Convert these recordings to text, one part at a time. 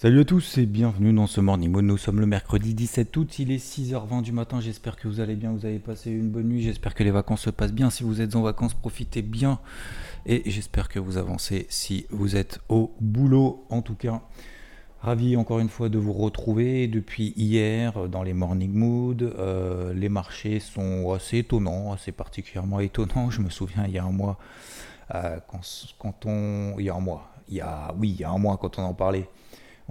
Salut à tous et bienvenue dans ce Morning Mode. Nous sommes le mercredi 17 août, il est 6h20 du matin. J'espère que vous allez bien, vous avez passé une bonne nuit. J'espère que les vacances se passent bien. Si vous êtes en vacances, profitez bien. Et j'espère que vous avancez si vous êtes au boulot. En tout cas, ravi encore une fois de vous retrouver depuis hier dans les Morning Mood. Euh, les marchés sont assez étonnants, assez particulièrement étonnants. Je me souviens il y a un mois, euh, quand on. Il y a un mois. Il y a, oui, il y a un mois quand on en parlait.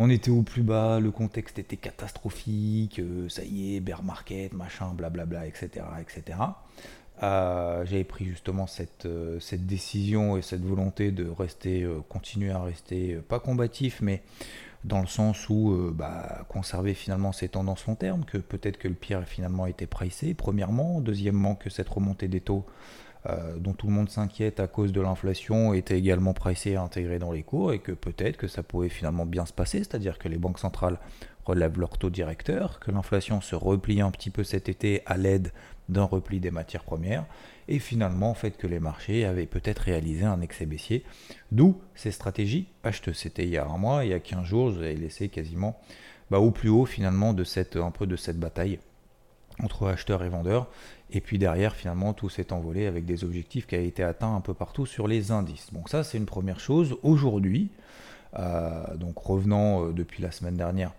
On était au plus bas, le contexte était catastrophique, euh, ça y est, bear market, machin, blablabla, etc. etc. Euh, J'avais pris justement cette, euh, cette, décision et cette volonté de rester, continuer à rester, pas combatif, mais dans le sens où bah, conserver finalement ces tendances long terme, que peut-être que le pire finalement été pricé, premièrement, deuxièmement que cette remontée des taux dont tout le monde s'inquiète à cause de l'inflation était également pricé et intégré dans les cours et que peut-être que ça pouvait finalement bien se passer, c'est-à-dire que les banques centrales relèvent leur taux directeur, que l'inflation se replie un petit peu cet été à l'aide d'un repli des matières premières et finalement en fait que les marchés avaient peut-être réalisé un excès baissier, d'où ces stratégies acheteuses. C'était il y a un mois, il y a 15 jours, je laissé quasiment bah, au plus haut finalement de cette, un peu de cette bataille entre acheteurs et vendeurs. Et puis derrière, finalement, tout s'est envolé avec des objectifs qui avaient été atteints un peu partout sur les indices. Donc ça, c'est une première chose. Aujourd'hui, euh, donc revenant euh, depuis la semaine dernière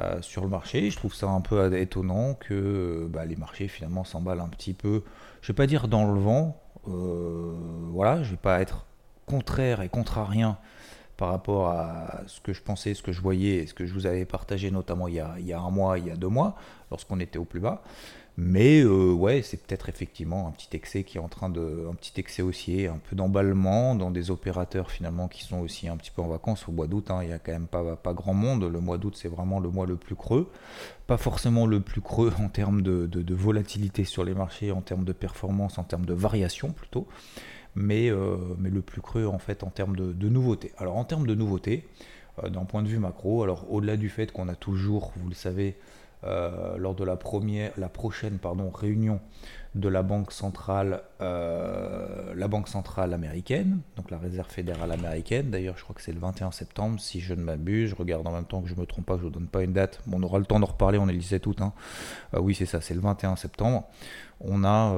euh, sur le marché, je trouve ça un peu étonnant que bah, les marchés finalement s'emballent un petit peu, je vais pas dire dans le vent, voilà, je vais pas être contraire et contrarien par rapport à ce que je pensais, ce que je voyais et ce que je vous avais partagé notamment il y a un mois, il y a deux mois, lorsqu'on était au plus bas. Mais euh, ouais, c'est peut-être effectivement un petit excès qui est en train de, un petit excès haussier, un peu d'emballement dans des opérateurs finalement qui sont aussi un petit peu en vacances au mois d'août. hein. il y a quand même pas, grand monde. Le mois d'août, c'est vraiment le mois le plus creux. Pas forcément le plus creux en termes de, volatilité sur les marchés, en termes de performance, en termes de variation plutôt. Mais, euh, le plus creux en fait en termes de, de nouveautés. Alors en termes de nouveautés, euh, d'un point de vue macro, alors au-delà du fait qu'on a toujours, vous le savez, euh, lors de la, première, la prochaine réunion de la Banque centrale, euh, la Banque centrale américaine, donc la Réserve fédérale américaine. D'ailleurs, je crois que c'est le 21 septembre, si je ne m'abuse. Je regarde en même temps que je me trompe pas, je ne vous donne pas une date. Bon, on aura le temps d'en reparler, on est le 17 août. hein. Euh, oui, c'est ça, c'est le 21 septembre. On a,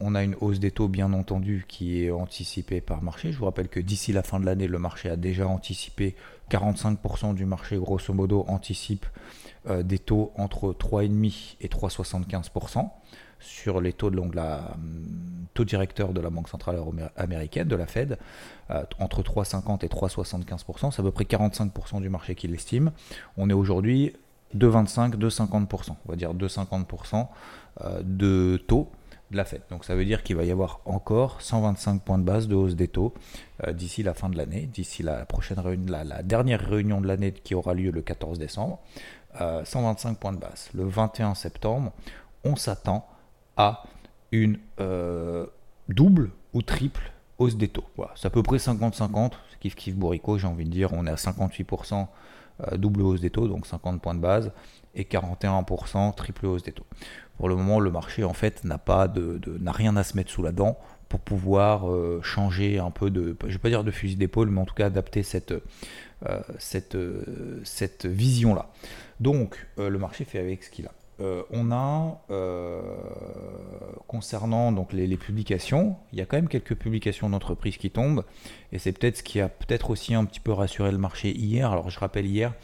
on a une hausse des taux, bien entendu, qui est anticipée par marché. Je vous rappelle que d'ici la fin de l'année, le marché a déjà anticipé 45% du marché, grosso modo, anticipe euh, des taux entre 3,5 et 3,75% sur les taux de hum, taux directeur de la Banque centrale américaine, de la Fed, euh, entre 3,50 et 3,75%, c'est à peu près 45% du marché qui l'estime. On est aujourd'hui de 25, de 50%, on va dire de 50% euh, de taux de la Fed. Donc ça veut dire qu'il va y avoir encore 125 points de base de hausse des taux d'ici la fin de l'année, d'ici la prochaine réunion, la dernière réunion de l'année qui aura lieu le 14 décembre. Euh, 125 points de base. Le 21 septembre, on s'attend à une euh, double ou triple hausse des taux. C'est à peu près 50-50, kiff kiff bourrico, j'ai envie de dire, on est à 58% euh, double hausse des taux, donc 50 points de base, et 41% triple hausse des taux. Pour le moment, le marché en fait n'a pas de, n'a rien à se mettre sous la dent pour pouvoir euh, changer un peu de, je vais pas dire de fusil d'épaule, mais en tout cas adapter cette, euh, cette, euh, cette vision-là. Donc, euh, le marché fait avec ce qu'il a. Euh, on a, euh, concernant donc les, publications, il y a quand même quelques publications d'entreprises qui tombent, et c'est peut-être ce qui a peut-être aussi un petit peu rassuré le marché hier. Alors, je rappelle hier,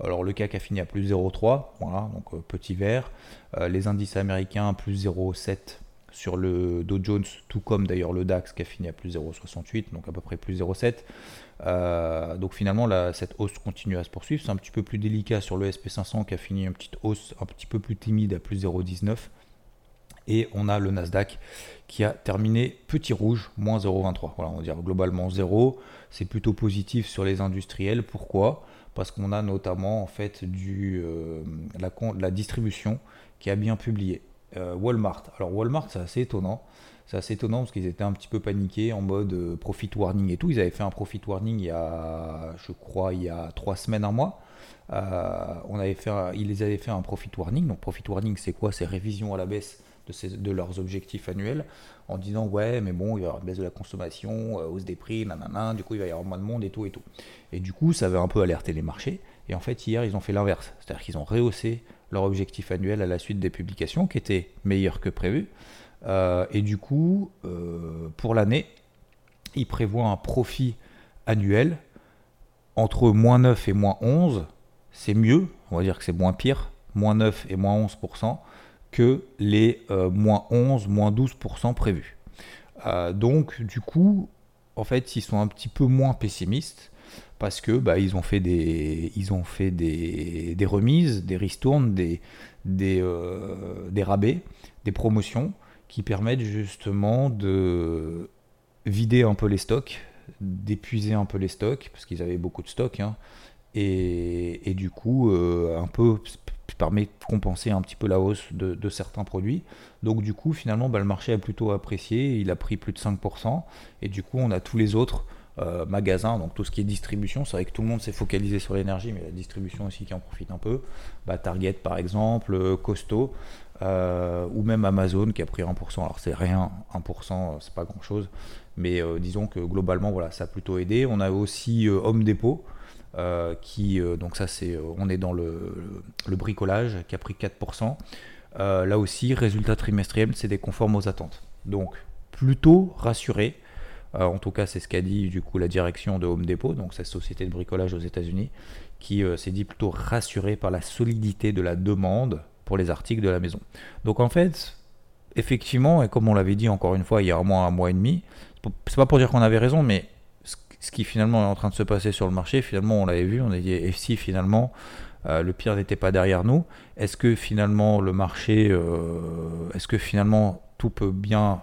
alors le CAC a fini à plus 0,3, voilà, donc euh, petit vert. Euh, les indices américains à plus 0,7 sur le Dow Jones, tout comme d'ailleurs le DAX qui a fini à plus 0,68, donc à peu près plus 0,7. Euh, donc finalement, cette hausse continue à se poursuivre. C'est un petit peu plus délicat sur le SP500 qui a fini une petite hausse un petit peu plus timide à plus 0,19. Et on a le Nasdaq qui a terminé petit rouge, moins 0,23. Voilà, on va dire globalement 0. C'est plutôt positif sur les industriels. Pourquoi? Parce qu'on a notamment en fait euh, la, la, distribution qui a bien publié. Euh, Walmart. Alors Walmart, c'est assez étonnant. C'est assez étonnant parce qu'ils étaient un petit peu paniqués en mode euh, profit warning et tout. Ils avaient fait un profit warning il y a, je crois, il y a trois semaines, un mois. on avait fait, ils les avaient fait un profit warning. Donc profit warning, c'est quoi? C'est révision à la baisse de, leurs objectifs annuels en disant ouais mais bon il va y avoir une baisse de la consommation, euh, hausse des prix, nanana, du coup il va y avoir moins de monde et tout et tout. Et du coup ça avait un peu alerté les marchés et en fait hier ils ont fait l'inverse, c'est-à-dire qu'ils ont rehaussé leur objectif annuel à la suite des publications qui étaient meilleurs que prévu. Euh, et du coup euh, pour l'année ils prévoient un profit annuel entre moins 9 et moins 11, c'est mieux, on va dire que c'est moins pire, moins 9 et moins 11%, que les euh, moins 11, moins 12% prévus. Donc du coup, en fait, ils sont un petit peu moins pessimistes parce que bah, ils ont fait des, ils ont fait des, des remises, des ristournes, des, des rabais, des promotions qui permettent justement de vider un peu les stocks, d'épuiser un peu les stocks, parce qu'ils avaient beaucoup de stocks, hein, et, et, du coup, un peu permet de compenser un petit peu la hausse de, certains produits. Donc du coup, finalement, bah, le marché a plutôt apprécié, il a pris plus de 5%, et du coup, on a tous les autres euh, magasins, donc tout ce qui est distribution, c'est vrai que tout le monde s'est focalisé sur l'énergie, mais la distribution aussi qui en profite un peu. Bah, Target par exemple, euh, Costo, euh, ou même Amazon qui a pris 1%. Alors c'est rien, 1%, c'est pas grand chose, mais disons que globalement, voilà, ça a plutôt aidé. On a aussi Home Depot. Euh, qui, euh, donc ça c'est, euh, on est dans le, bricolage qui a pris 4%. là aussi, résultat trimestriel, c'est des conformes aux attentes. Donc plutôt rassuré. en tout cas, c'est ce qu'a dit du coup la direction de Home Depot, donc cette société de bricolage aux États-Unis, qui s'est dit plutôt rassuré par la solidité de la demande pour les articles de la maison. Donc en fait, effectivement, et comme on l'avait dit encore une fois il y a un mois, un mois et demi, c'est pas pour dire qu'on avait raison, mais ce qui finalement est en train de se passer sur le marché, finalement on l'avait vu, on a dit et si finalement euh, le pire n'était pas derrière nous, est-ce que finalement le marché, euh, est-ce que finalement tout peut bien,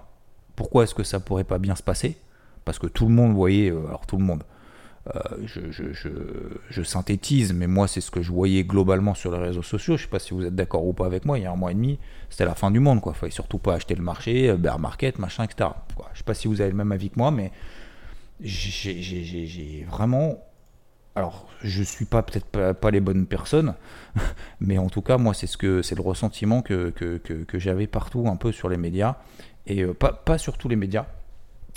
pourquoi est-ce que ça pourrait pas bien se passer? Parce que tout le monde voyait, euh, alors tout le monde, je, synthétise, mais moi c'est ce que je voyais globalement sur les réseaux sociaux. Je sais pas si vous êtes d'accord ou pas avec moi. Il y a un mois et demi, c'était la fin du monde. Quoi. Fallait surtout pas acheter le marché, bear market, machin, etc. Je sais pas si vous avez le même avis que moi, mais j'ai vraiment. Alors, je suis pas peut-être pas, les bonnes personnes, mais en tout cas, moi, c'est ce que c'est le ressentiment que, que, que, j'avais partout, un peu sur les médias, et euh, pas, pas sur tous les médias,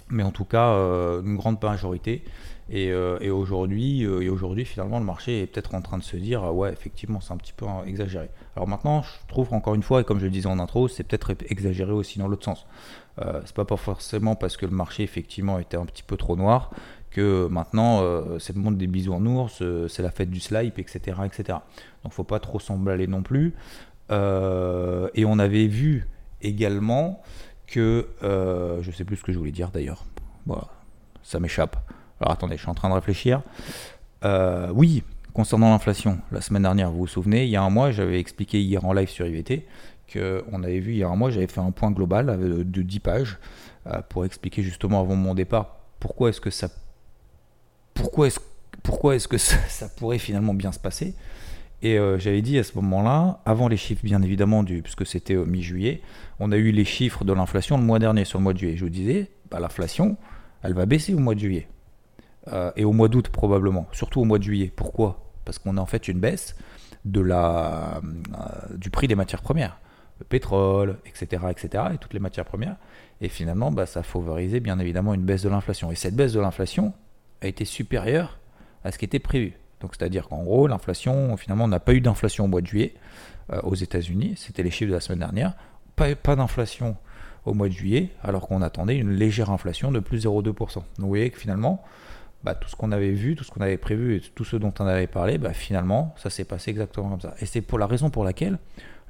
mais en tout cas, euh, une grande majorité. Et, euh, aujourd'hui, et aujourd'hui, finalement, le marché est peut-être en train de se dire, ouais, effectivement, c'est un petit peu exagéré. Alors maintenant, je trouve encore une fois, et comme je le disais en intro, c'est peut-être exagéré aussi dans l'autre sens. Euh, c'est pas forcément parce que le marché effectivement était un petit peu trop noir que maintenant euh, c'est le monde des euh, c'est la fête du slip, etc. etc. Donc faut pas trop s'emballer non plus. et on avait vu également que, je sais plus ce que je voulais dire d'ailleurs, ça m'échappe. Alors attendez, je suis en train de réfléchir. oui, concernant l'inflation, la semaine dernière, vous vous souvenez, il y a un mois, j'avais expliqué hier en live sur IVT on avait vu il y a un mois, j'avais fait un point global de 10 pages euh, pour expliquer justement avant mon départ pourquoi est-ce que ça pourquoi est-ce pourquoi est-ce que ça, pourrait finalement bien se passer et euh, j'avais dit à ce moment-là, avant les chiffres bien évidemment, du, puisque c'était mi-juillet, on a eu les chiffres de l'inflation le mois dernier, sur le mois de juillet. Je vous disais, bah, l'inflation, elle va baisser au mois de juillet. Euh, et au mois d'août probablement, surtout au mois de juillet. Pourquoi? Parce qu'on a en fait une baisse du prix des matières premières le pétrole, etc., etc., et toutes les matières premières. Et finalement, bah, ça a bien évidemment une baisse de l'inflation. Et cette baisse de l'inflation a été supérieure à ce qui était prévu. Donc c'est-à-dire qu'en gros, l'inflation, finalement, on n'a pas eu d'inflation au mois de juillet euh, aux États-Unis, c'était les chiffres de la semaine dernière, pas, pas d'inflation au mois de juillet, alors qu'on attendait une légère inflation de plus 0,2%. Donc vous voyez que finalement, bah, tout ce qu'on avait vu, tout ce qu'on avait prévu et tout ce dont on avait parlé, bah, finalement, ça s'est passé exactement comme ça. Et c'est pour la raison pour laquelle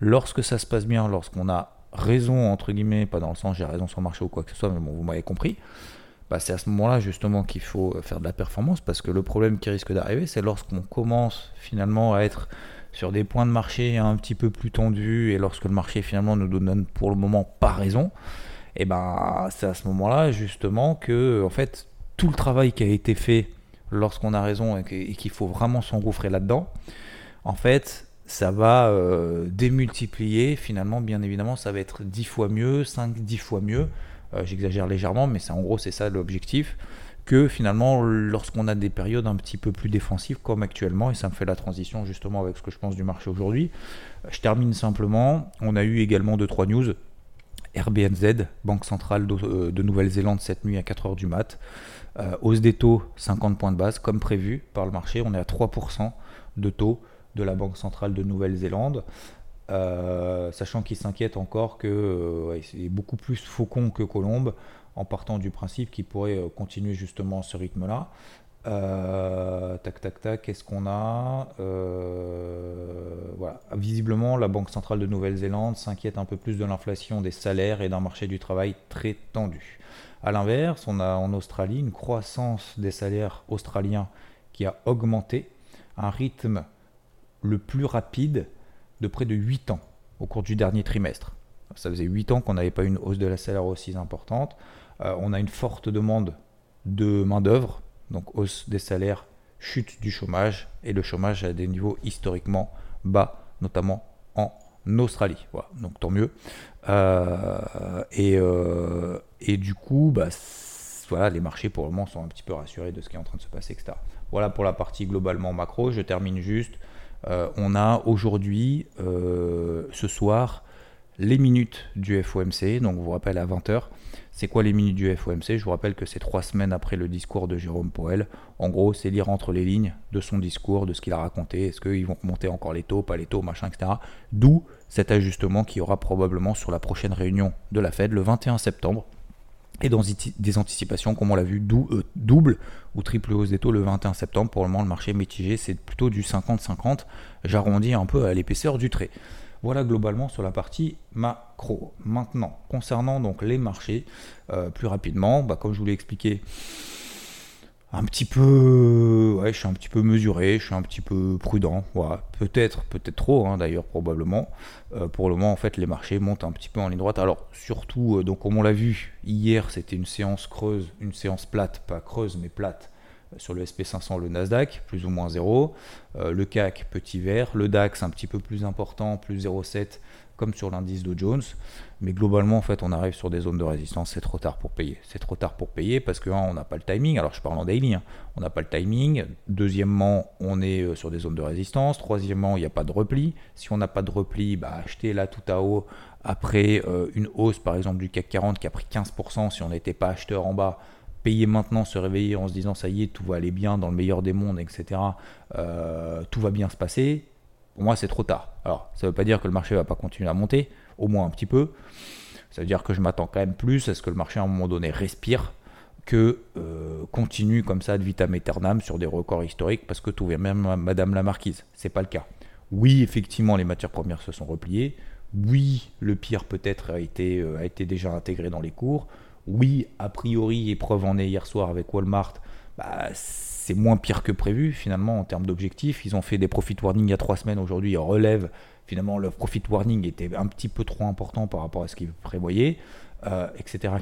Lorsque ça se passe bien, lorsqu'on a raison, entre guillemets, pas dans le sens j'ai raison sur le marché ou quoi que ce soit, mais bon, vous m'avez compris, bah, c'est à ce moment-là justement qu'il faut faire de la performance parce que le problème qui risque d'arriver, c'est lorsqu'on commence finalement à être sur des points de marché un petit peu plus tendus et lorsque le marché finalement ne nous donne pour le moment pas raison, et eh ben c'est à ce moment-là justement que en fait tout le travail qui a été fait lorsqu'on a raison et qu'il faut vraiment s'engouffrer là-dedans, en fait ça va euh, démultiplier. Finalement bien évidemment ça va être 10 fois mieux, 5, 10 fois mieux, euh, j'exagère légèrement mais c'est en gros c'est ça l'objectif que finalement lorsqu'on a des périodes un petit peu plus défensives comme actuellement, et ça me fait la transition justement avec ce que je pense du marché aujourd'hui. Je termine simplement, on a eu également 2-3 news. RBNZ, Banque Centrale de, euh, Nouvelle-Zélande cette nuit à 4h du mat. Euh, hausse des taux, 50 points de base, comme prévu par le marché. On est à 3% de taux de la Banque Centrale de Nouvelle-Zélande. Euh, sachant qu'il s'inquiète encore que c'est beaucoup plus faucon que colombe en partant du principe qu'il pourrait euh, continuer justement ce rythme-là. Euh, tac, tac, tac, qu'est-ce qu'on a? Euh, voilà. Visiblement, la Banque centrale de Nouvelle-Zélande s'inquiète un peu plus de l'inflation des salaires et d'un marché du travail très tendu. A l'inverse, on a en Australie une croissance des salaires australiens qui a augmenté un rythme le plus rapide de près de 8 ans au cours du dernier trimestre. Ça faisait 8 ans qu'on n'avait pas une hausse de la salaire aussi importante. Euh, on a une forte demande de main-d'œuvre, donc hausse des salaires, chute du chômage, et le chômage à des niveaux historiquement bas, notamment en Australie. Voilà, donc tant mieux. Euh, euh, et, du coup, bah, voilà, les marchés pour le moment sont un petit peu rassurés de ce qui est en train de se passer, etc. Voilà pour la partie globalement macro. Je termine juste. On a aujourd'hui, ce soir, les minutes du FOMC. Donc, vous rappelle à 20h. C'est quoi les minutes du FOMC Je vous rappelle que c'est trois semaines après le discours de Jérôme Powell. En gros, c'est lire entre les lignes de son discours, de ce qu'il a raconté. Est-ce qu'ils vont monter encore les taux, pas les taux, machin, etc. D'où cet ajustement qui aura probablement sur la prochaine réunion de la Fed le 21 septembre. Et dans des anticipations, comme on l'a vu, euh, double ou triple hausse des taux le 21 septembre. Pour le moment, le marché mitigé, c'est plutôt du 50-50. J'arrondis un peu à l'épaisseur du trait. Voilà globalement sur la partie macro. Maintenant, concernant donc les marchés, euh, plus rapidement, bah, comme je vous l'ai expliqué, un petit peu, ouais, je suis un petit peu mesuré, je suis un petit peu prudent, voilà. peut-être, peut-être trop hein, d'ailleurs probablement. Euh, pour le moment, en fait, les marchés montent un petit peu en ligne droite. Alors surtout, euh, donc comme on l'a vu hier, c'était une séance creuse, une séance plate, pas creuse mais plate sur le SP500, le Nasdaq, plus ou moins 0. Euh, le CAC, petit vert. Le DAX, un petit peu plus important, plus 0,7, comme sur l'indice de Jones. Mais globalement, en fait, on arrive sur des zones de résistance. C'est trop tard pour payer. C'est trop tard pour payer parce que, on n'a pas le timing. Alors, je parle en daily. Hein. On n'a pas le timing. Deuxièmement, on est euh, sur des zones de résistance. Troisièmement, il n'y a pas de repli. Si on n'a pas de repli, bah, achetez là tout à haut après euh, une hausse, par exemple, du CAC 40 qui a pris 15%. Si on n'était pas acheteur en bas, payer maintenant, se réveiller en se disant ça y est, tout va aller bien dans le meilleur des mondes, etc. Euh, tout va bien se passer. Pour moi, c'est trop tard. Alors, ça ne veut pas dire que le marché ne va pas continuer à monter, au moins un petit peu. Ça veut dire que je m'attends quand même plus à ce que le marché à un moment donné respire que euh, continue comme ça de vitam aeternam sur des records historiques parce que tout va même Madame la Marquise. C'est pas le cas. Oui, effectivement, les matières premières se sont repliées. Oui, le pire peut-être a été, euh, a été déjà intégré dans les cours oui, a priori, et preuve en est hier soir avec Walmart, bah, c'est moins pire que prévu finalement en termes d'objectifs. Ils ont fait des profit warning il y a trois semaines, aujourd'hui ils relèvent. Finalement, le profit warning était un petit peu trop important par rapport à ce qu'ils prévoyaient, euh, etc.,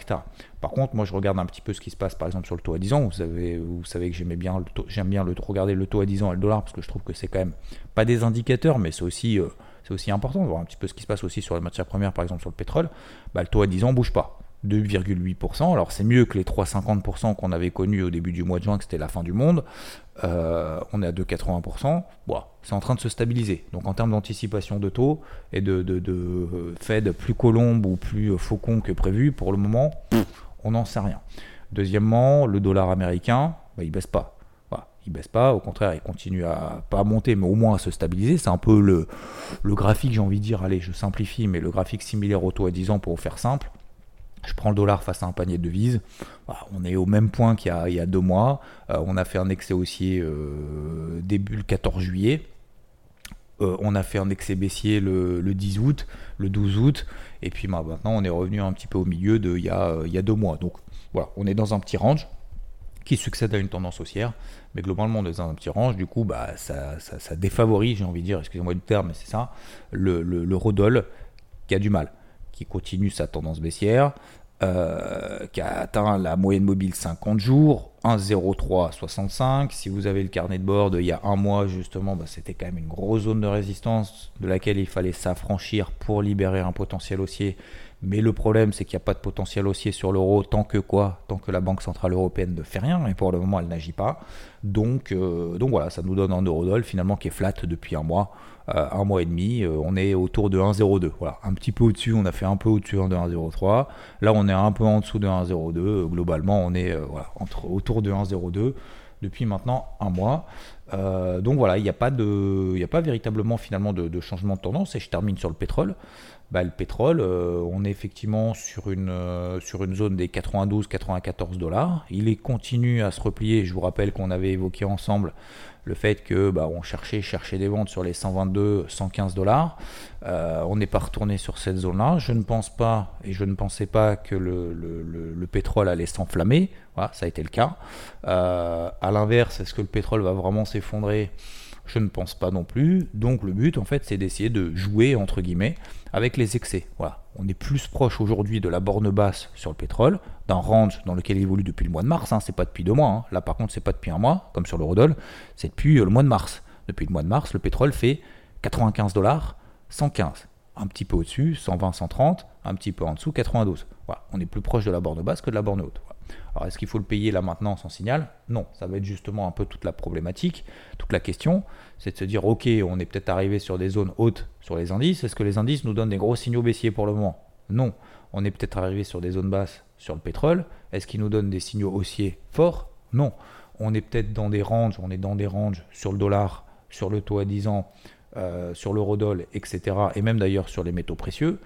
Par contre, moi je regarde un petit peu ce qui se passe par exemple sur le taux à 10 ans. Vous savez, que j'aime bien, le regarder le taux à 10 ans et le dollar parce que je trouve que c'est quand même pas des indicateurs, mais c'est aussi, euh, important de voir un petit peu ce qui se passe aussi sur les matières premières, par exemple sur le pétrole. Bah, le taux à 10 ans bouge pas. 2,8%. Alors c'est mieux que les 3,50% qu'on avait connus au début du mois de juin, que c'était la fin du monde. Euh, on est à 2,80%. Bon, c'est en train de se stabiliser. Donc en termes d'anticipation de taux et de, de, de, Fed plus colombe ou plus faucon que prévu, pour le moment, on n'en sait rien. Deuxièmement, le dollar américain, bah, il baisse pas. Voilà, il baisse pas, au contraire, il continue à pas monter, mais au moins à se stabiliser. C'est un peu le, le graphique, j'ai envie de dire, allez, je simplifie, mais le graphique similaire au taux à 10 ans pour faire simple. Je prends le dollar face à un panier de devises. on est au même point qu'il y, a deux mois. Euh, on a fait un excès haussier euh, début le 14 juillet. Euh, on a fait un excès baissier le, 10 août, le 12 août. Et puis bah, maintenant, on est revenu un petit peu au milieu de il y a, deux mois. Donc voilà, on est dans un petit range. qui succède à une tendance haussière. Mais globalement, on est dans un petit range. Du coup, bah, ça, défavorise, j'ai envie de dire, excusez-moi du terme, mais c'est ça, le Rodol qui a du mal, continue sa tendance baissière. Euh, qui a atteint la moyenne mobile 50 jours, 1,0365. Si vous avez le carnet de bord il y a un mois, justement, bah, c'était quand même une grosse zone de résistance de laquelle il fallait s'affranchir pour libérer un potentiel haussier. Mais le problème, c'est qu'il n'y a pas de potentiel haussier sur l'euro tant que quoi? Tant que la Banque Centrale Européenne ne fait rien, et pour le moment, elle n'agit pas. Donc, euh, donc voilà, ça nous donne un euro finalement qui est flat depuis un mois. Euh, un mois et demi, euh, on est autour de 1,02. Voilà, un petit peu au-dessus, on a fait un peu au-dessus de 1,03. Là, on est un peu en dessous de 1,02. Globalement, on est euh, entre, autour de 1,02 depuis maintenant un mois. donc voilà, il n'y a, pas de, a pas véritablement finalement de, changement de tendance. Et je termine sur le pétrole. Bah, le pétrole, on est effectivement sur une, sur une zone des 92-94 dollars. Il est continue à se replier. Je vous rappelle qu'on avait évoqué ensemble le fait que bah, on cherchait, cherchait des ventes sur les 122, 115 dollars. Euh, on n'est pas retourné sur cette zone-là. Je ne pense pas et je ne pensais pas que le, pétrole allait s'enflammer. Voilà, ça a été le cas. Euh, à l'inverse, est-ce que le pétrole va vraiment s'effondrer? Je ne pense pas non plus. Donc le but, en fait, c'est d'essayer de jouer, entre guillemets, avec les excès. Voilà. On est plus proche aujourd'hui de la borne basse sur le pétrole, d'un range dans lequel il évolue depuis le mois de mars. Hein. C'est pas depuis deux mois. Hein. Là, par contre, c'est pas depuis un mois, comme sur le Rodol. C'est depuis euh, le mois de mars. Depuis le mois de mars, le pétrole fait 95 dollars, 115. Un petit peu au-dessus, 120, 130. Un petit peu en dessous, 92. Voilà. On est plus proche de la borne basse que de la borne haute. Alors est-ce qu'il faut le payer là maintenant sans signal? Non, ça va être justement un peu toute la problématique, toute la question, c'est de se dire ok, on est peut-être arrivé sur des zones hautes sur les indices, est-ce que les indices nous donnent des gros signaux baissiers pour le moment? Non, on est peut-être arrivé sur des zones basses sur le pétrole, est-ce qu'ils nous donnent des signaux haussiers forts? Non, on est peut-être dans des ranges, on est dans des ranges sur le dollar, sur le taux à 10 ans, euh, sur l'eurodoll, etc. Et même d'ailleurs sur les métaux précieux.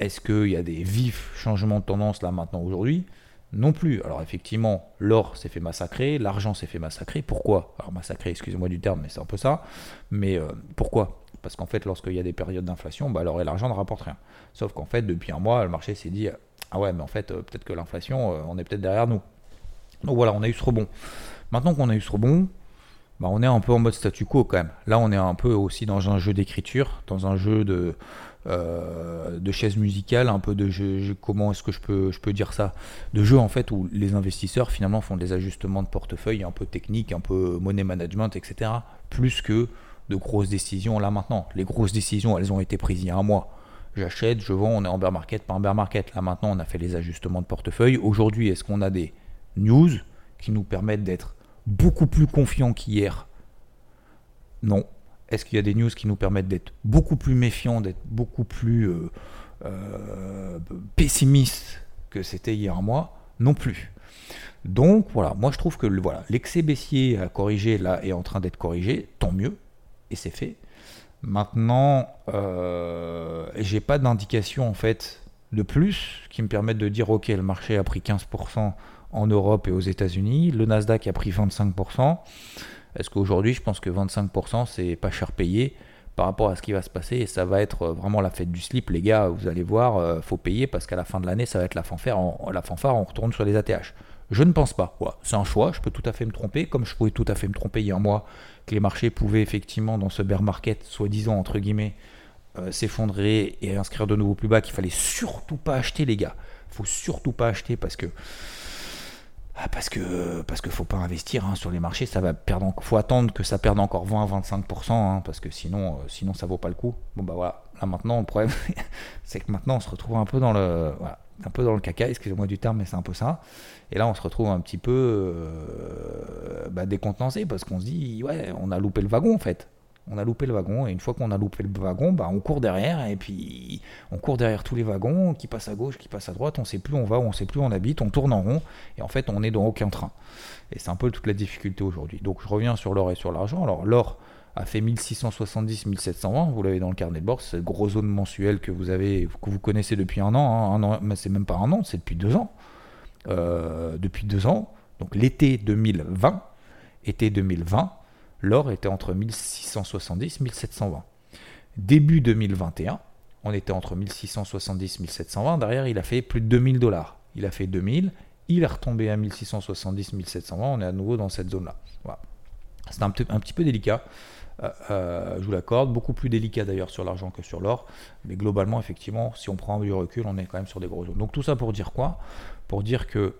Est-ce qu'il y a des vifs changements de tendance là maintenant aujourd'hui? Non plus. Alors effectivement, l'or s'est fait massacrer, l'argent s'est fait massacrer. Pourquoi? Alors massacrer, excusez-moi du terme, mais c'est un peu ça. Mais euh, pourquoi? Parce qu'en fait, lorsqu'il y a des périodes d'inflation, bah, l'or et l'argent ne rapportent rien. Sauf qu'en fait, depuis un mois, le marché s'est dit, ah ouais, mais en fait, euh, peut-être que l'inflation, euh, on est peut-être derrière nous. Donc voilà, on a eu ce rebond. Maintenant qu'on a eu ce rebond, bah, on est un peu en mode statu quo quand même. Là, on est un peu aussi dans un jeu d'écriture, dans un jeu de euh, de chaises musicales, un peu de jeu, comment est-ce que je peux, je peux dire ça? De jeu en fait où les investisseurs finalement font des ajustements de portefeuille un peu techniques, un peu money management, etc. Plus que de grosses décisions là maintenant. Les grosses décisions, elles ont été prises il y a un mois. J'achète, je vends, on est en bear market, pas en bear market. Là maintenant, on a fait les ajustements de portefeuille. Aujourd'hui, est-ce qu'on a des news qui nous permettent d'être beaucoup plus confiants qu'hier? Non. Est-ce qu'il y a des news qui nous permettent d'être beaucoup plus méfiants, d'être beaucoup plus euh, euh, pessimistes que c'était a un mois? Non plus. Donc voilà, moi je trouve que voilà, l'excès baissier à corriger là est en train d'être corrigé, tant mieux, et c'est fait. Maintenant, euh, j'ai pas d'indication en fait de plus qui me permettent de dire ok, le marché a pris 15% en Europe et aux États-Unis, le Nasdaq a pris 25%. Est-ce qu'aujourd'hui, je pense que 25%, c'est pas cher payé par rapport à ce qui va se passer et ça va être vraiment la fête du slip, les gars. Vous allez voir, euh, faut payer parce qu'à la fin de l'année, ça va être la fanfare. On, la fanfare, on retourne sur les ATH. Je ne pense pas. C'est un choix. Je peux tout à fait me tromper, comme je pouvais tout à fait me tromper il y a un mois que les marchés pouvaient effectivement dans ce bear market, soi-disant entre guillemets, euh, s'effondrer et inscrire de nouveau plus bas. Qu'il fallait surtout pas acheter, les gars. Faut surtout pas acheter parce que ah, parce que parce faut pas investir hein, sur les marchés, ça va perdre. Faut attendre que ça perde encore 20-25%, hein, parce que sinon euh, sinon ça vaut pas le coup. Bon bah voilà. Là maintenant le problème c'est que maintenant on se retrouve un peu dans le un peu dans le caca. Excusez-moi du terme, mais c'est un peu ça. Et là on se retrouve un petit peu euh, bah, décontenancé parce qu'on se dit ouais on a loupé le wagon en fait on a loupé le wagon, et une fois qu'on a loupé le wagon, bah, on court derrière, et puis on court derrière tous les wagons, qui passent à gauche, qui passent à droite, on sait plus où on va, on sait plus où on habite, on tourne en rond, et en fait on est dans aucun train. Et c'est un peu toute la difficulté aujourd'hui. Donc je reviens sur l'or et sur l'argent. Alors l'or a fait 1670-1720, vous l'avez dans le carnet de bord, cette grosse zone mensuelle que vous avez, que vous connaissez depuis un an, hein, un an mais c'est même pas un an, c'est depuis deux ans. Euh, depuis deux ans, donc l'été 2020, été 2020, l'or était entre 1670 et 1720. Début 2021, on était entre 1670 et 1720. Derrière, il a fait plus de 2000 dollars. Il a fait 2000. il est retombé à 1670, 1720, on est à nouveau dans cette zone-là. C'est un, un, petit peu délicat. Euh, euh, je vous l'accorde, beaucoup plus délicat d'ailleurs sur l'argent que sur l'or, mais globalement, effectivement, si on prend du recul, on est quand même sur des gros zones. Donc tout ça pour dire quoi? Pour dire que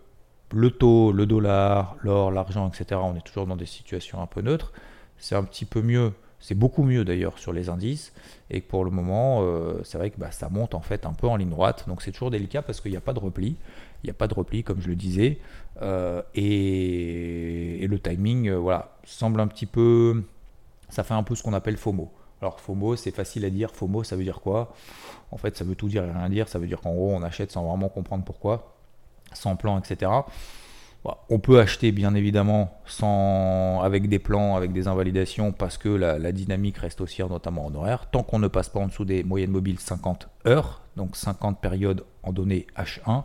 le taux, le dollar, l'or, l'argent, etc., on est toujours dans des situations un peu neutres. C'est un petit peu mieux, c'est beaucoup mieux d'ailleurs sur les indices, et pour le moment, euh, c'est vrai que bah, ça monte en fait un peu en ligne droite, donc c'est toujours délicat parce qu'il n'y a pas de repli, il n'y a pas de repli comme je le disais, et, le timing, voilà, semble un petit peu ça fait un peu ce qu'on appelle FOMO. Alors FOMO, c'est facile à dire. FOMO, ça veut dire quoi? En fait, ça veut tout dire et rien dire. Ça veut dire qu'en gros, on achète sans vraiment comprendre pourquoi, sans plan, etc. on peut acheter bien évidemment avec des plans, avec des invalidations, parce que la, dynamique reste haussière, notamment en horaire. Tant qu'on ne passe pas en dessous des moyennes mobiles 50 heures, donc 50 périodes en données H1,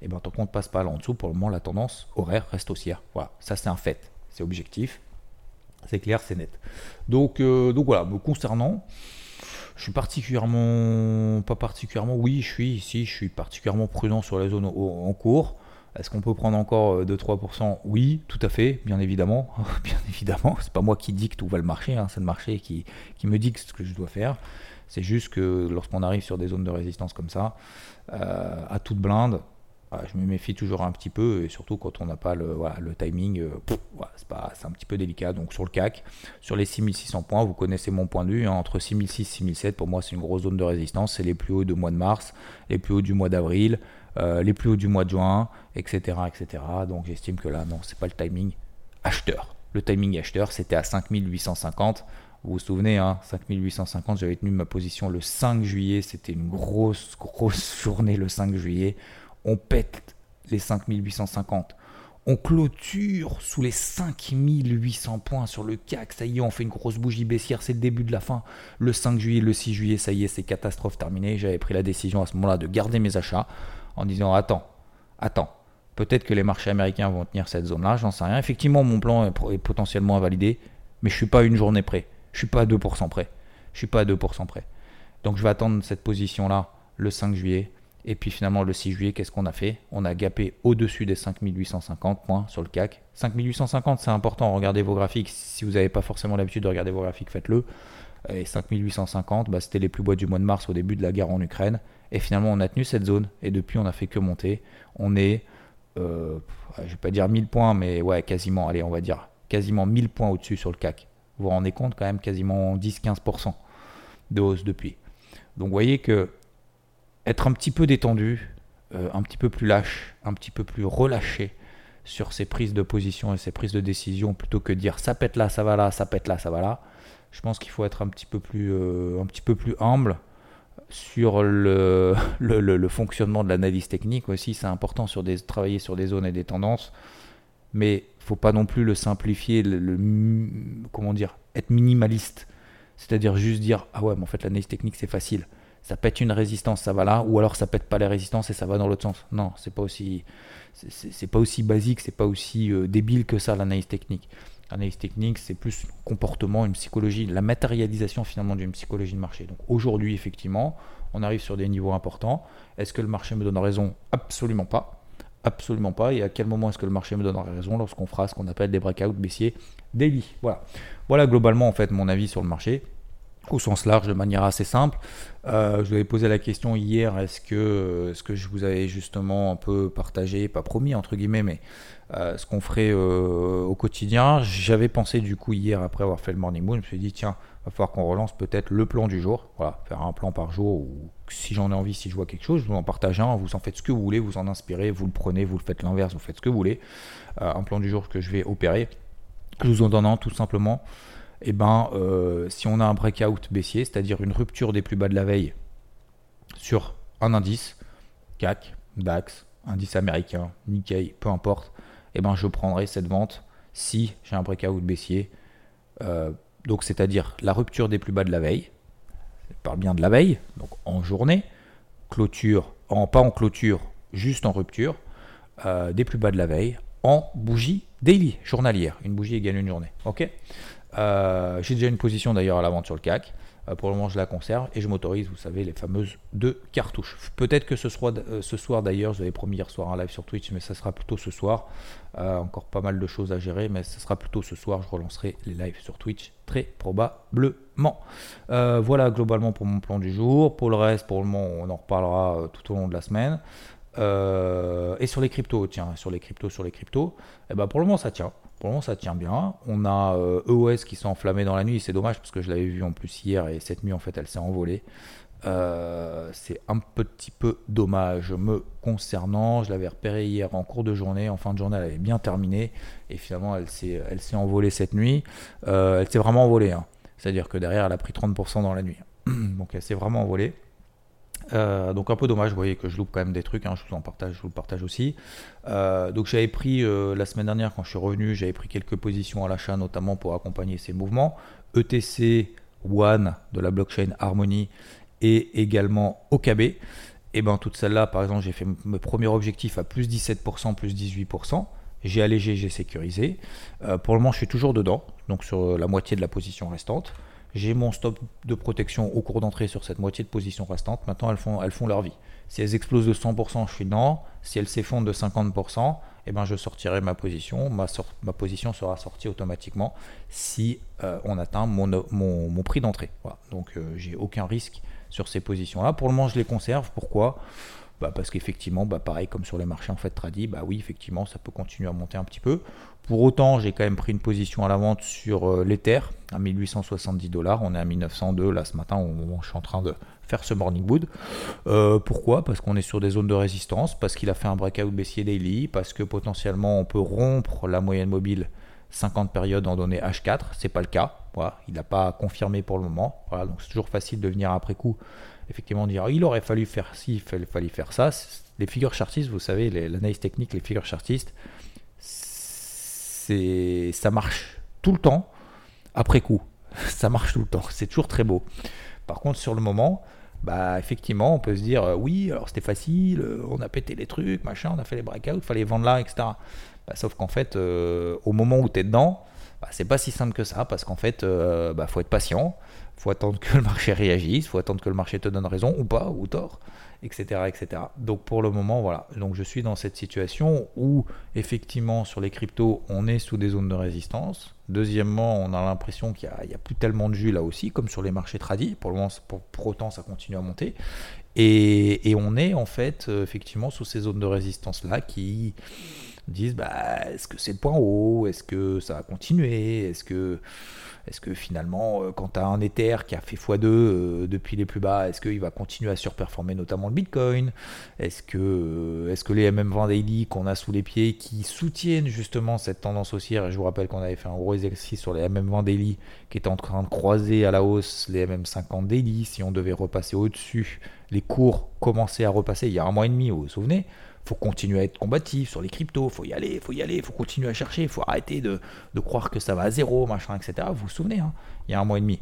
et bien tant qu'on ne passe pas là en dessous, pour le moment, la tendance horaire reste haussière. Voilà, ça c'est un fait, c'est objectif. C'est clair, c'est net. Donc, euh, donc voilà, me concernant, je suis particulièrement, pas particulièrement, oui, je suis ici, je suis particulièrement prudent sur la zone en cours. Est-ce qu'on peut prendre encore 2-3% euh, Oui, tout à fait, bien évidemment. bien évidemment, c'est pas moi qui dicte où va le marché, hein, c'est le marché qui, qui me dicte ce que je dois faire. C'est juste que lorsqu'on arrive sur des zones de résistance comme ça, euh, à toute blinde, je me méfie toujours un petit peu, et surtout quand on n'a pas le, timing, euh, c'est un petit peu délicat. Donc sur le CAC, sur les 6600 points, vous connaissez mon point de vue, hein, entre 6006 et 6007, pour moi c'est une grosse zone de résistance, c'est les plus hauts du mois de mars, les plus hauts du mois d'avril, euh, les plus hauts du mois de juin, etc. etc. Donc j'estime que là, non, c'est pas le timing acheteur. Le timing acheteur, c'était à 5850. Vous vous souvenez, hein, 5850, j'avais tenu ma position le 5 juillet. C'était une grosse, grosse journée le 5 juillet on pète les 5850. On clôture sous les 5800 points sur le CAC. Ça y est, on fait une grosse bougie baissière. C'est le début de la fin. Le 5 juillet, le 6 juillet, ça y est, c'est catastrophe terminée. J'avais pris la décision à ce moment-là de garder mes achats en disant Attends, attends. Peut-être que les marchés américains vont tenir cette zone-là. J'en sais rien. Effectivement, mon plan est potentiellement invalidé. Mais je ne suis pas une journée près. Je ne suis pas à 2% près. Je suis pas à 2% près. Donc je vais attendre cette position-là le 5 juillet et puis finalement, le 6 juillet, qu'est-ce qu'on a fait? On a gapé au-dessus des 5850 points sur le CAC. 5850, c'est important, regardez vos graphiques. Si vous n'avez pas forcément l'habitude de regarder vos graphiques, faites-le. Et 5850, bah, c'était les plus bas du mois de mars au début de la guerre en Ukraine. Et finalement, on a tenu cette zone. Et depuis, on n'a fait que monter. On est, euh, je vais pas dire 1000 points, mais ouais, quasiment, allez, on va dire quasiment 1000 points au-dessus sur le CAC. Vous vous rendez compte quand même quasiment 10-15% de hausse depuis. Donc vous voyez que être un petit peu détendu, euh, un petit peu plus lâche, un petit peu plus relâché sur ses prises de position et ses prises de décision plutôt que dire ça pète là, ça va là, ça pète là, ça va là. Je pense qu'il faut être un petit peu plus, euh, un petit peu plus humble sur le, le, fonctionnement de l'analyse technique aussi. C'est important sur des, travailler sur des zones et des tendances, mais faut pas non plus le simplifier, le, comment dire, être minimaliste. C'est-à-dire juste dire ah ouais, mais en fait l'analyse technique c'est facile ça pète une résistance, ça va là, ou alors ça pète pas les résistances et ça va dans l'autre sens. Non, c'est pas aussi, c'est pas aussi basique, c'est pas aussi euh, débile que ça l'analyse technique. L'analyse technique, c'est plus comportement, une psychologie, la matérialisation finalement d'une psychologie de marché. Donc aujourd'hui, effectivement, on arrive sur des niveaux importants. Est-ce que le marché me donne raison? Absolument pas. Absolument pas. Et à quel moment est-ce que le marché me donnera raison? Lorsqu'on fera ce qu'on appelle des breakouts baissiers daily Voilà. Voilà globalement en fait mon avis sur le marché au sens large de manière assez simple. Euh, je vous avais posé la question hier, est-ce que ce que je vous avais justement un peu partagé, pas promis entre guillemets, mais euh, ce qu'on ferait euh, au quotidien, j'avais pensé du coup hier après avoir fait le morning moon, je me suis dit tiens, va falloir qu'on relance peut-être le plan du jour, voilà, faire un plan par jour ou si j'en ai envie, si je vois quelque chose, je vous en partage un, vous en faites ce que vous voulez, vous en inspirez, vous le prenez, vous le faites l'inverse, vous faites ce que vous voulez, un plan du jour que je vais opérer, je vous en donne un tout simplement eh ben, euh, si on a un breakout baissier, c'est-à-dire une rupture des plus bas de la veille sur un indice, CAC, DAX, indice américain, Nikkei, peu importe, eh ben, je prendrai cette vente si j'ai un breakout baissier. Euh, donc, c'est-à-dire la rupture des plus bas de la veille. Je parle bien de la veille, donc en journée, clôture, pas en clôture, juste en rupture, euh, des plus bas de la veille, en bougie daily, journalière. Une bougie égale une journée. Ok? Euh, J'ai déjà une position d'ailleurs à la vente sur le CAC. Euh, pour le moment, je la conserve et je m'autorise, vous savez, les fameuses deux cartouches. Peut-être que ce, soir, euh, ce soir d'ailleurs, je l'avais promis hier soir un live sur Twitch, mais ça sera plutôt ce soir. encore pas mal de choses à gérer, mais ce sera plutôt ce soir. Je relancerai les lives sur Twitch, très probablement. voilà globalement pour mon plan du jour. Pour le reste, pour le moment, on en reparlera tout au long de la semaine. Euh, et sur les cryptos, tiens, sur les cryptos, sur les cryptos, eh ben pour le moment ça tient. Pour le moment ça tient bien. On a EOS euh, e qui s'est enflammé dans la nuit, c'est dommage parce que je l'avais vu en plus hier et cette nuit en fait elle s'est envolée. Euh, c'est un petit peu dommage me concernant. Je l'avais repéré hier en cours de journée. En fin de journée, elle avait bien terminé. Et finalement, elle s'est, envolée cette nuit. elle s'est vraiment envolée. Hein. C'est-à-dire que derrière, elle a pris 30% dans la nuit. Donc elle s'est vraiment envolée. Euh, donc un peu dommage, vous voyez que je loupe quand même des trucs, hein, je vous en partage, je vous le partage aussi. Euh, donc j'avais pris euh, la semaine dernière quand je suis revenu, j'avais pris quelques positions à l'achat notamment pour accompagner ces mouvements. ETC One de la blockchain Harmony et également OKB. Et ben toutes celles-là, par exemple, j'ai fait mes premiers objectifs à plus 17%, plus 18%. J'ai allégé, j'ai sécurisé. pour le moment, je suis toujours dedans, donc sur la moitié de la position restante. J'ai mon stop de protection au cours d'entrée sur cette moitié de position restante. Maintenant, elles font, elles font leur vie. Si elles explosent de 100%, je suis dedans. Si elles s'effondrent de 50%, eh ben, je sortirai ma position. Ma, position sera sortie automatiquement si euh, on atteint mon, mon, prix d'entrée. Donc, euh, j'ai aucun risque sur ces positions-là. Pour le moment, je les conserve. Pourquoi? Bah, parce qu'effectivement, bah, pareil comme sur les marchés en fait tradis, bah oui, effectivement, ça peut continuer à monter un petit peu. Pour autant, j'ai quand même pris une position à la vente sur euh, l'Ether à 1870 dollars. On est à 1902 là ce matin au moment où je suis en train de faire ce morning wood. Euh, pourquoi? Parce qu'on est sur des zones de résistance, parce qu'il a fait un breakout baissier daily, parce que potentiellement on peut rompre la moyenne mobile 50 périodes en données H4. C'est pas le cas. Il n'a pas confirmé pour le moment. Donc c'est toujours facile de venir après coup effectivement dire il aurait fallu faire ci, il fallait faire ça. Les figures chartistes, vous savez, l'analyse technique, les figures chartistes, ça marche tout le temps après coup. ça marche tout le temps. C'est toujours très beau. Par contre, sur le moment, bah effectivement, on peut se dire euh, oui, alors c'était facile, euh, on a pété les trucs, machin, on a fait les breakouts, fallait vendre là, etc. Bah, sauf qu'en fait, euh, au moment où tu es dedans, bah, c'est pas si simple que ça parce qu'en fait, bah, faut être patient faut attendre que le marché réagisse, faut attendre que le marché te donne raison ou pas, ou tort, etc., etc. Donc pour le moment, voilà. Donc je suis dans cette situation où effectivement sur les cryptos, on est sous des zones de résistance. Deuxièmement, on a l'impression qu'il n'y a, plus tellement de jus là aussi, comme sur les marchés tradis. Pour le moment, pour, autant, ça continue à monter. Et, on est en fait euh, effectivement sous ces zones de résistance là qui disent bah, est-ce que c'est le point haut? Est-ce que ça va continuer? Est-ce que est-ce que finalement, euh, quand tu as un Ether qui a fait x2 euh, depuis les plus bas, est-ce qu'il va continuer à surperformer notamment le Bitcoin? Est-ce que, euh, est que les MM20 Daily qu'on a sous les pieds qui soutiennent justement cette tendance haussière, je vous rappelle qu'on avait fait un gros exercice sur les MM20 Daily qui est en train de croiser à la hausse les MM50 Daily, si on devait repasser au-dessus, les cours commençaient à repasser il y a un mois et demi, vous vous souvenez? Faut continuer à être combatif sur les cryptos, faut y aller, faut y aller, faut continuer à chercher, faut arrêter de, croire que ça va à zéro, machin, etc. Vous vous souvenez, hein, il y a un mois et demi,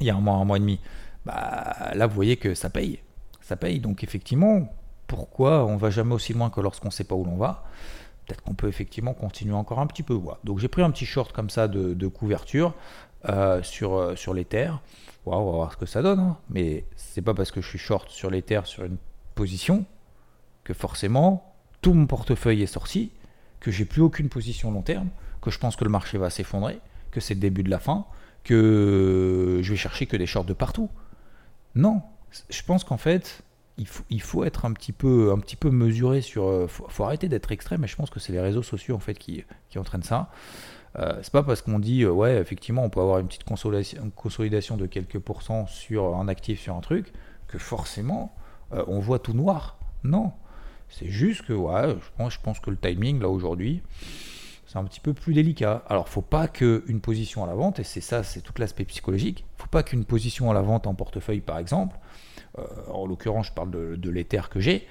il y a un mois, un mois et demi, bah là vous voyez que ça paye, ça paye. Donc effectivement, pourquoi on va jamais aussi loin que lorsqu'on ne sait pas où l'on va? Peut-être qu'on peut effectivement continuer encore un petit peu. Donc j'ai pris un petit short comme ça de, couverture euh, sur, euh, sur l'Ether. on va voir ce que ça donne. Hein. Mais c'est pas parce que je suis short sur l'Ether sur une position que forcément, tout mon portefeuille est sorti, que j'ai plus aucune position long terme, que je pense que le marché va s'effondrer, que c'est le début de la fin, que je vais chercher que des shorts de partout. Non, je pense qu'en fait, il faut, il faut, être un petit peu, un petit peu mesuré sur. Euh, faut, faut arrêter d'être extrême, et je pense que c'est les réseaux sociaux en fait qui, qui entraînent ça. Euh, c'est pas parce qu'on dit euh, ouais effectivement on peut avoir une petite consolidation, de quelques pourcents sur un actif sur un truc que forcément on voit tout noir. Non, c'est juste que je pense, que le timing, là, aujourd'hui, c'est un petit peu plus délicat. Alors, faut pas qu'une position à la vente, et c'est ça, c'est tout l'aspect psychologique, faut pas qu'une position à la vente en portefeuille, par exemple, euh, en l'occurrence, je parle de, de l'Ether que j'ai,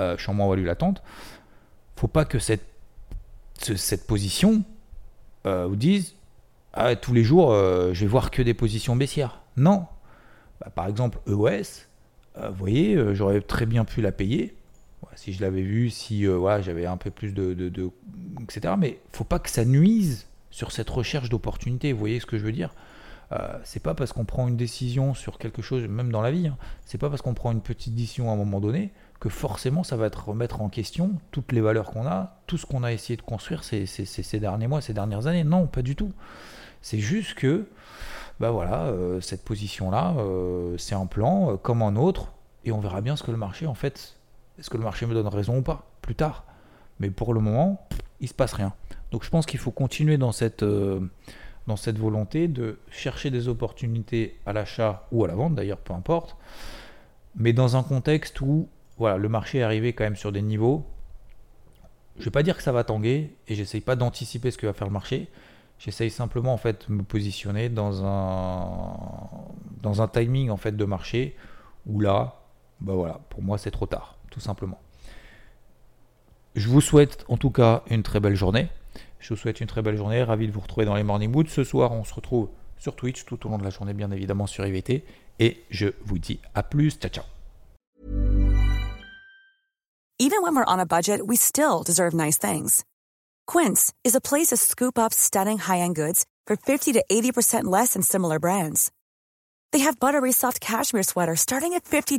euh, je suis en moins value latente, faut pas que cette, position euh, vous dise ah, tous les jours, je vais voir que des positions baissières. Non. Bah, par exemple, EOS, vous voyez, j'aurais très bien pu la payer si je l'avais vu, si euh, j'avais un peu plus de, de, etc. Mais faut pas que ça nuise sur cette recherche d'opportunités. Vous voyez ce que je veux dire? Euh, C'est pas parce qu'on prend une décision sur quelque chose, même dans la vie, hein, c'est pas parce qu'on prend une petite décision à un moment donné que forcément ça va être remettre en question toutes les valeurs qu'on a, tout ce qu'on a essayé de construire ces, derniers mois, ces dernières années. Non, pas du tout. C'est juste que, bah voilà, euh, cette position-là, euh, c'est un plan comme un autre, et on verra bien ce que le marché en fait est-ce que le marché me donne raison ou pas Plus tard. Mais pour le moment, il se passe rien. Donc je pense qu'il faut continuer dans cette, euh, dans cette volonté de chercher des opportunités à l'achat ou à la vente, d'ailleurs, peu importe. Mais dans un contexte où voilà, le marché est arrivé quand même sur des niveaux. Je ne vais pas dire que ça va tanguer et j'essaye pas d'anticiper ce que va faire le marché. J'essaye simplement en fait de me positionner dans un, dans un timing en fait de marché où là, bah voilà, pour moi c'est trop tard tout simplement. Je vous souhaite en tout cas une très belle journée. Je vous souhaite une très belle journée. Ravi de vous retrouver dans les Morning Moods. Ce soir, on se retrouve sur Twitch tout au long de la journée, bien évidemment sur IVT. Et je vous dis à plus. Ciao, ciao. Even when we're on a budget, we still deserve nice things. Quince is a place to scoop up stunning high-end goods for 50 to 80% less than similar brands. They have buttery soft cashmere sweaters starting at $50